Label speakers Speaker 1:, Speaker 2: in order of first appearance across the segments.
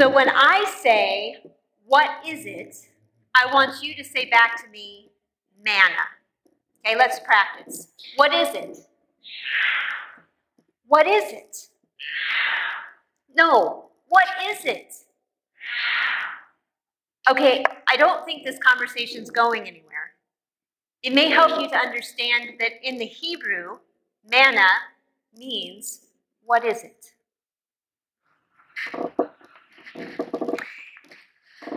Speaker 1: So when I say, What is it? I want you to say back to me, Manna. Okay, let's practice. What is it? What is it? No, what is it? Okay, I don't think this conversation's going anywhere. It may help you to understand that in the Hebrew, manna means what is it?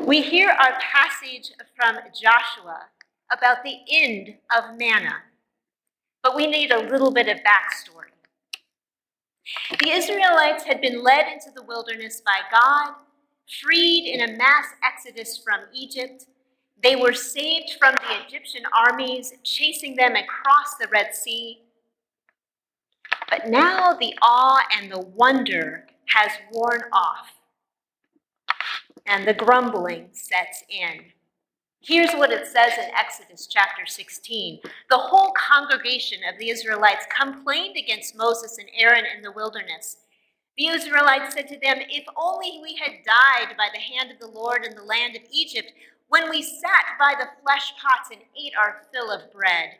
Speaker 1: We hear our passage from Joshua about the end of manna, but we need a little bit of backstory. The Israelites had been led into the wilderness by God, freed in a mass exodus from Egypt. They were saved from the Egyptian armies chasing them across the Red Sea. But now the awe and the wonder has worn off, and the grumbling sets in. Here's what it says in Exodus chapter 16. The whole congregation of the Israelites complained against Moses and Aaron in the wilderness. The Israelites said to them, If only we had died by the hand of the Lord in the land of Egypt, when we sat by the flesh pots and ate our fill of bread.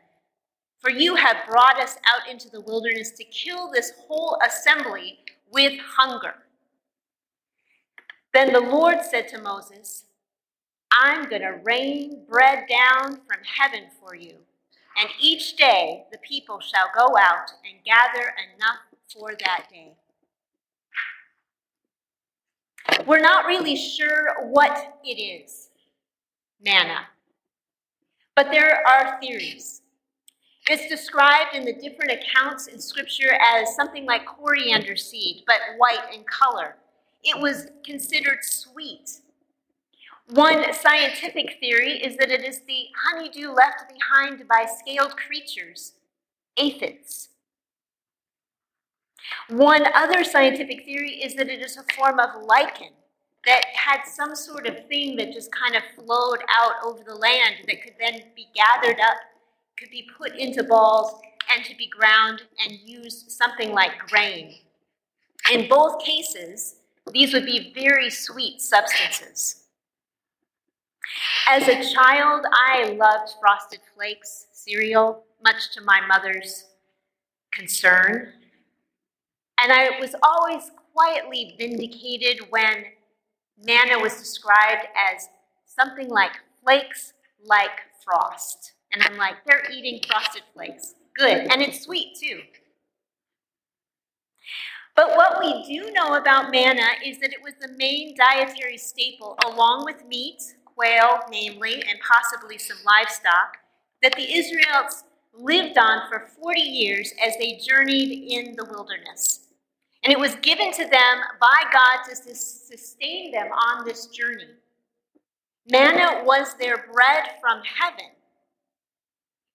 Speaker 1: For you have brought us out into the wilderness to kill this whole assembly with hunger. Then the Lord said to Moses, I'm going to rain bread down from heaven for you, and each day the people shall go out and gather enough for that day. We're not really sure what it is, manna, but there are theories. It's described in the different accounts in Scripture as something like coriander seed, but white in color. It was considered sweet one scientific theory is that it is the honeydew left behind by scaled creatures, aphids. One other scientific theory is that it is a form of lichen that had some sort of thing that just kind of flowed out over the land that could then be gathered up, could be put into balls, and to be ground and used something like grain. In both cases, these would be very sweet substances. As a child, I loved Frosted Flakes cereal, much to my mother's concern. And I was always quietly vindicated when manna was described as something like flakes like frost. And I'm like, they're eating frosted flakes. Good. And it's sweet too. But what we do know about manna is that it was the main dietary staple, along with meat, quail, namely, and possibly some livestock, that the Israelites lived on for 40 years as they journeyed in the wilderness. And it was given to them by God to sustain them on this journey. Manna was their bread from heaven.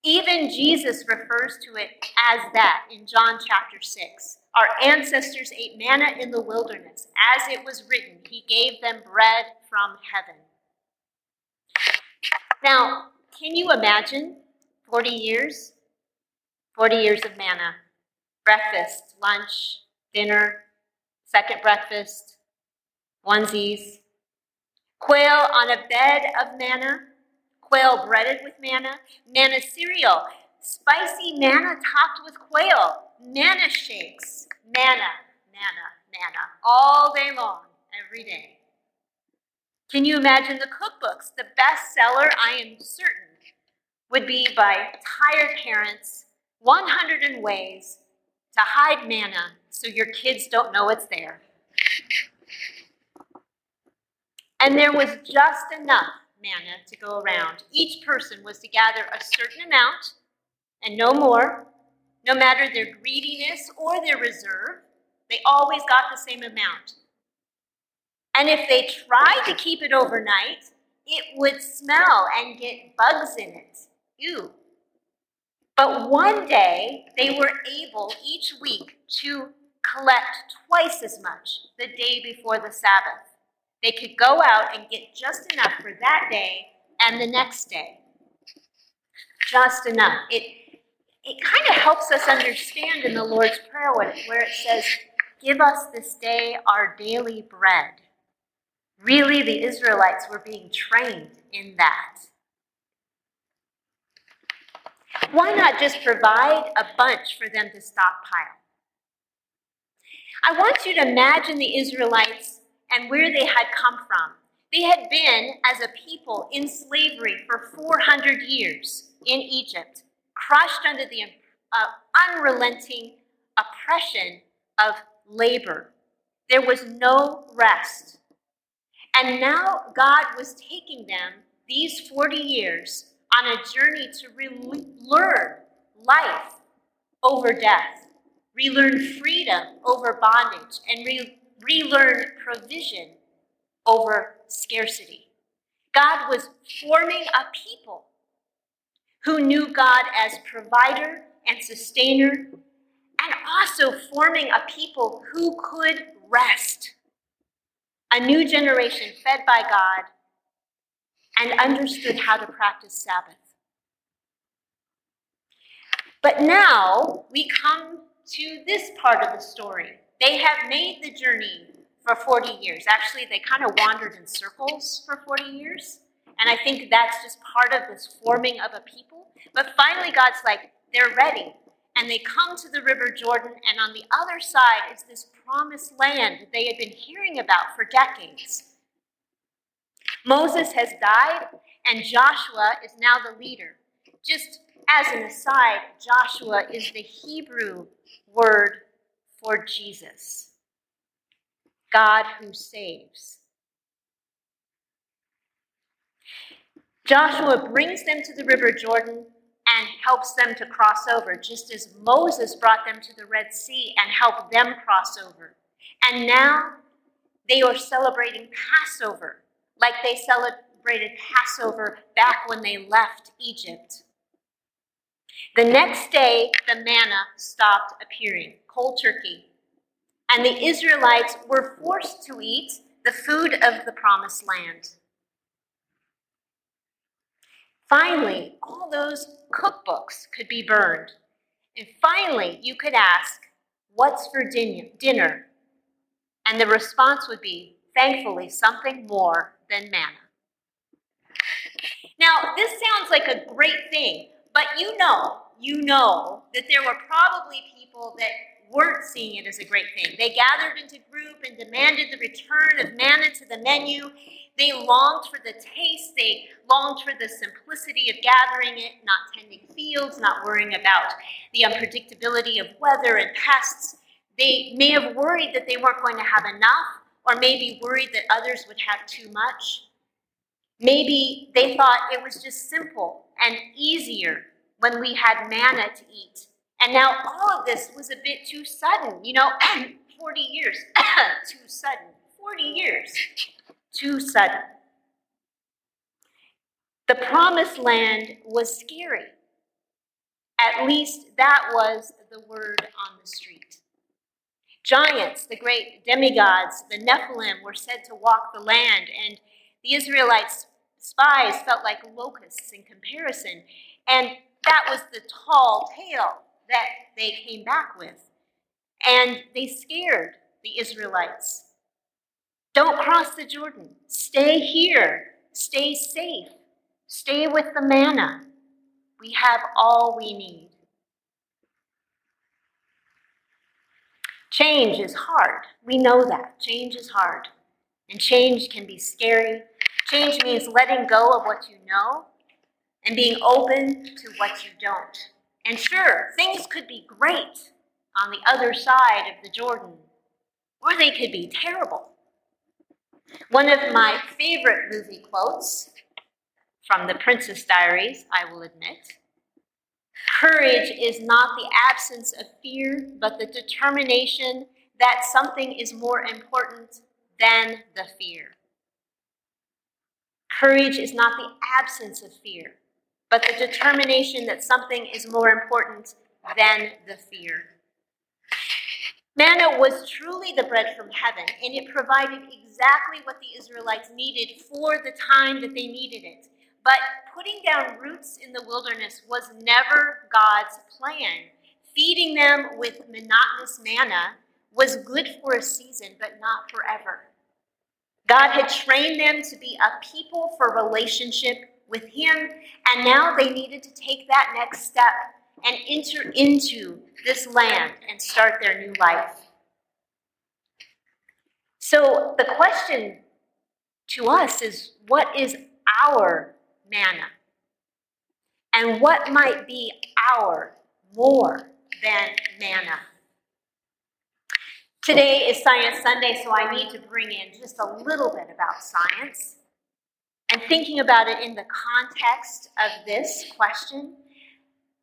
Speaker 1: Even Jesus refers to it as that in John chapter 6. Our ancestors ate manna in the wilderness. As it was written, He gave them bread from heaven. Now, can you imagine 40 years? 40 years of manna. Breakfast, lunch, dinner, second breakfast, onesies. Quail on a bed of manna. Quail breaded with manna. Manna cereal. Spicy manna topped with quail. Manna shakes. Manna, manna, manna. All day long, every day. Can you imagine the cookbooks? The bestseller, I am certain, would be by tired parents 100 ways to hide manna so your kids don't know it's there. And there was just enough manna to go around. Each person was to gather a certain amount and no more, no matter their greediness or their reserve. They always got the same amount. And if they tried to keep it overnight, it would smell and get bugs in it. Ew. But one day, they were able each week to collect twice as much the day before the Sabbath. They could go out and get just enough for that day and the next day. Just enough. It, it kind of helps us understand in the Lord's Prayer where it says, Give us this day our daily bread. Really, the Israelites were being trained in that. Why not just provide a bunch for them to stockpile? I want you to imagine the Israelites and where they had come from. They had been, as a people, in slavery for 400 years in Egypt, crushed under the uh, unrelenting oppression of labor. There was no rest. And now God was taking them these 40 years on a journey to relearn life over death, relearn freedom over bondage, and re- relearn provision over scarcity. God was forming a people who knew God as provider and sustainer, and also forming a people who could rest. A new generation fed by God and understood how to practice Sabbath. But now we come to this part of the story. They have made the journey for 40 years. Actually, they kind of wandered in circles for 40 years. And I think that's just part of this forming of a people. But finally, God's like, they're ready. And they come to the River Jordan, and on the other side is this promised land that they had been hearing about for decades. Moses has died, and Joshua is now the leader. Just as an aside, Joshua is the Hebrew word for Jesus, God who saves. Joshua brings them to the River Jordan and helps them to cross over, just as Moses brought them to the Red Sea and helped them cross over. And now they are celebrating Passover like they celebrated Passover back when they left Egypt. The next day, the manna stopped appearing, cold turkey, and the Israelites were forced to eat the food of the promised land. Finally, all those cookbooks could be burned. And finally, you could ask, What's for dinner? And the response would be, Thankfully, something more than manna. Now, this sounds like a great thing, but you know, you know that there were probably people that weren't seeing it as a great thing. They gathered into group and demanded the return of manna to the menu. They longed for the taste. They longed for the simplicity of gathering it, not tending fields, not worrying about the unpredictability of weather and pests. They may have worried that they weren't going to have enough, or maybe worried that others would have too much. Maybe they thought it was just simple and easier when we had manna to eat. And now all of this was a bit too sudden. You know, 40 years, too sudden. 40 years, too sudden. The promised land was scary. At least that was the word on the street. Giants, the great demigods, the Nephilim, were said to walk the land, and the Israelites' spies felt like locusts in comparison. And that was the tall tale that they came back with. And they scared the Israelites. Don't cross the Jordan. Stay here. Stay safe. Stay with the manna. We have all we need. Change is hard. We know that. Change is hard. And change can be scary. Change means letting go of what you know and being open to what you don't. And sure, things could be great on the other side of the Jordan, or they could be terrible. One of my favorite movie quotes from The Princess Diaries, I will admit, Courage is not the absence of fear, but the determination that something is more important than the fear. Courage is not the absence of fear, but the determination that something is more important than the fear. Manna was truly the bread from heaven, and it provided exactly what the Israelites needed for the time that they needed it. But putting down roots in the wilderness was never God's plan. Feeding them with monotonous manna was good for a season, but not forever. God had trained them to be a people for relationship with Him, and now they needed to take that next step and enter into this land and start their new life. So the question to us is what is our manna? And what might be our more than manna? Today is Science Sunday, so I need to bring in just a little bit about science. And thinking about it in the context of this question,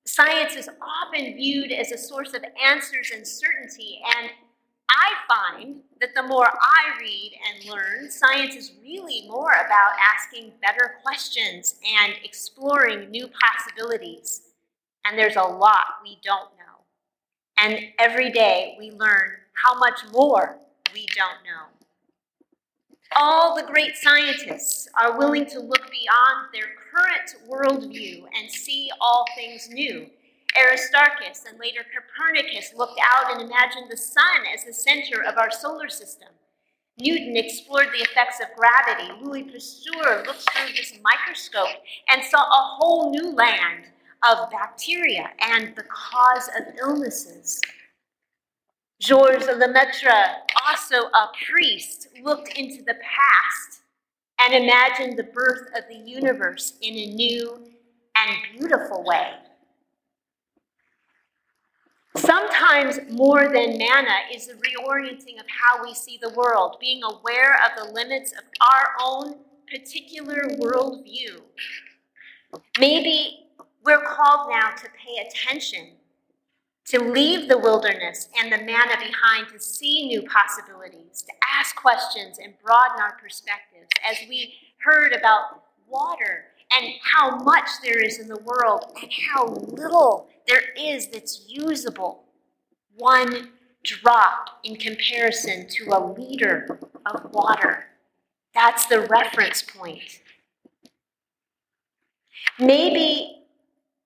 Speaker 1: science is often viewed as a source of answers and certainty. And I find that the more I read and learn, science is really more about asking better questions and exploring new possibilities. And there's a lot we don't know. And every day we learn how much more we don't know. All the great scientists are willing to look beyond their current worldview and see all things new. Aristarchus and later Copernicus looked out and imagined the sun as the center of our solar system. Newton explored the effects of gravity. Louis Pasteur looked through his microscope and saw a whole new land of bacteria and the cause of illnesses. Georges Lemaitre, also a priest, looked into the past and imagined the birth of the universe in a new and beautiful way. Sometimes more than manna is the reorienting of how we see the world, being aware of the limits of our own particular worldview. Maybe we're called now to pay attention, to leave the wilderness and the manna behind, to see new possibilities, to ask questions and broaden our perspectives. As we heard about water and how much there is in the world and how little there is that's usable. One drop in comparison to a liter of water. That's the reference point. Maybe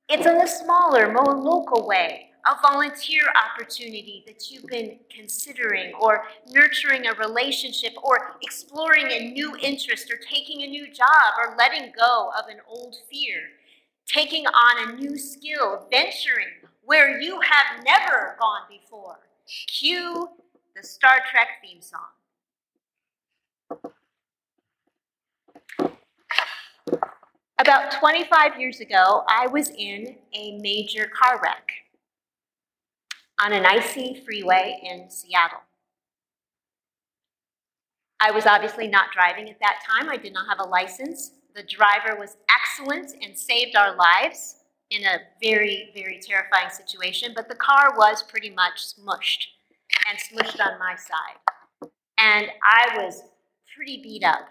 Speaker 1: it's in a smaller, more local way a volunteer opportunity that you've been considering, or nurturing a relationship, or exploring a new interest, or taking a new job, or letting go of an old fear, taking on a new skill, venturing where you have never gone before. Cue the Star Trek theme song. About 25 years ago, I was in a major car wreck on an icy freeway in Seattle. I was obviously not driving at that time. I did not have a license. The driver was excellent and saved our lives in a very, very terrifying situation, but the car was pretty much smushed and smushed on my side. And I was pretty beat up.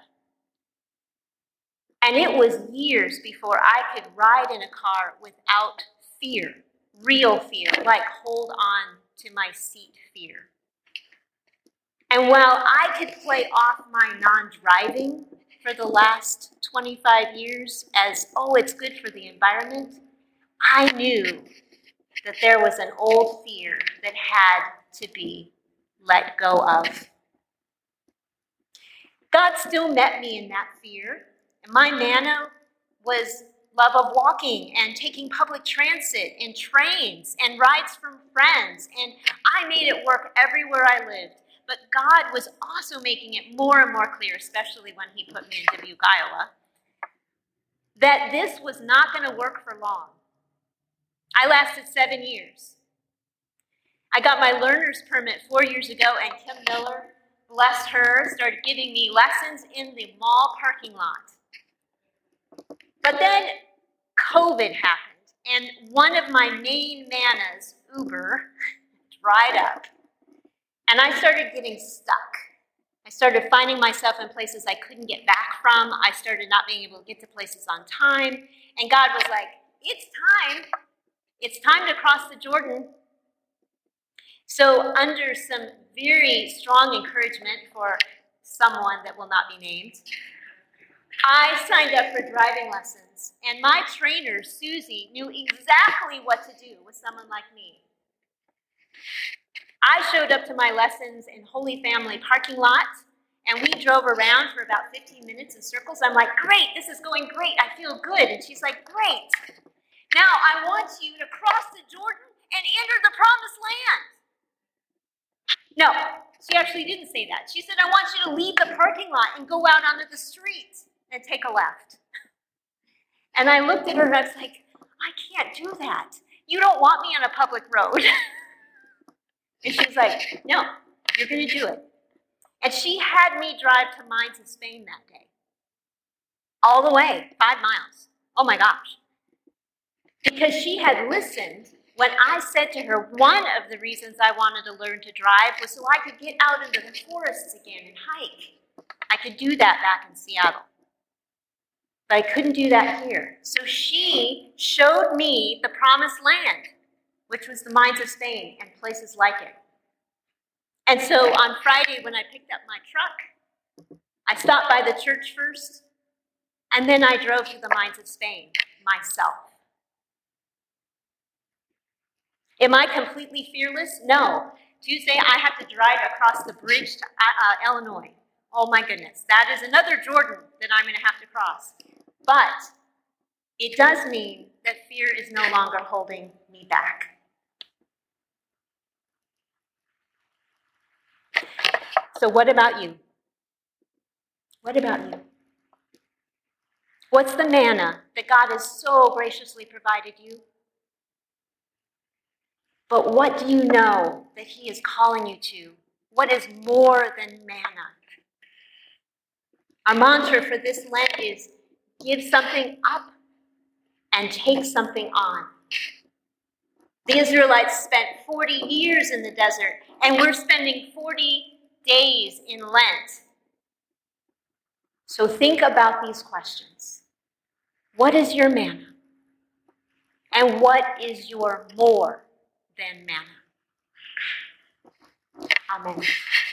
Speaker 1: And it was years before I could ride in a car without fear real fear, like hold on to my seat fear. And while I could play off my non driving for the last 25 years as, oh, it's good for the environment, I knew that there was an old fear that had to be let go of. God still met me in that fear, and my manna was love of walking and taking public transit and trains and rides from friends. And I made it work everywhere I lived. But God was also making it more and more clear, especially when He put me in Dubuque, Iowa, that this was not going to work for long. I lasted seven years. I got my learner's permit four years ago, and Kim Miller, bless her, started giving me lessons in the mall parking lot. But then COVID happened, and one of my main mannas, Uber, dried up. And I started getting stuck. I started finding myself in places I couldn't get back from. I started not being able to get to places on time. And God was like, It's time. It's time to cross the Jordan. So, under some very strong encouragement for someone that will not be named, I signed up for driving lessons, and my trainer, Susie, knew exactly what to do with someone like me. I showed up to my lessons in Holy Family parking lot, And we drove around for about 15 minutes in circles. I'm like, great, this is going great. I feel good. And she's like, great. Now I want you to cross the Jordan and enter the promised land. No, she actually didn't say that. She said, I want you to leave the parking lot and go out onto the street and take a left. And I looked at her and I was like, I can't do that. You don't want me on a public road. and she's like, No, you're going to do it. And she had me drive to Mines of Spain that day. All the way, five miles. Oh my gosh. Because she had listened when I said to her, one of the reasons I wanted to learn to drive was so I could get out into the forests again and hike. I could do that back in Seattle. But I couldn't do that here. So she showed me the promised land, which was the mines of Spain and places like it. And so on Friday, when I picked up my truck, I stopped by the church first, and then I drove to the mines of Spain myself. Am I completely fearless? No. Tuesday, I had to drive across the bridge to uh, uh Illinois. Oh my goodness, that is another Jordan that I'm going to have to cross. But it does mean that fear is no longer holding me back. So, what about you? What about you? What's the manna that God has so graciously provided you? But what do you know that He is calling you to? What is more than manna? Our mantra for this Lent is give something up and take something on. The Israelites spent 40 years in the desert, and we're spending 40 days in Lent. So think about these questions What is your manna? And what is your more than manna? Amen.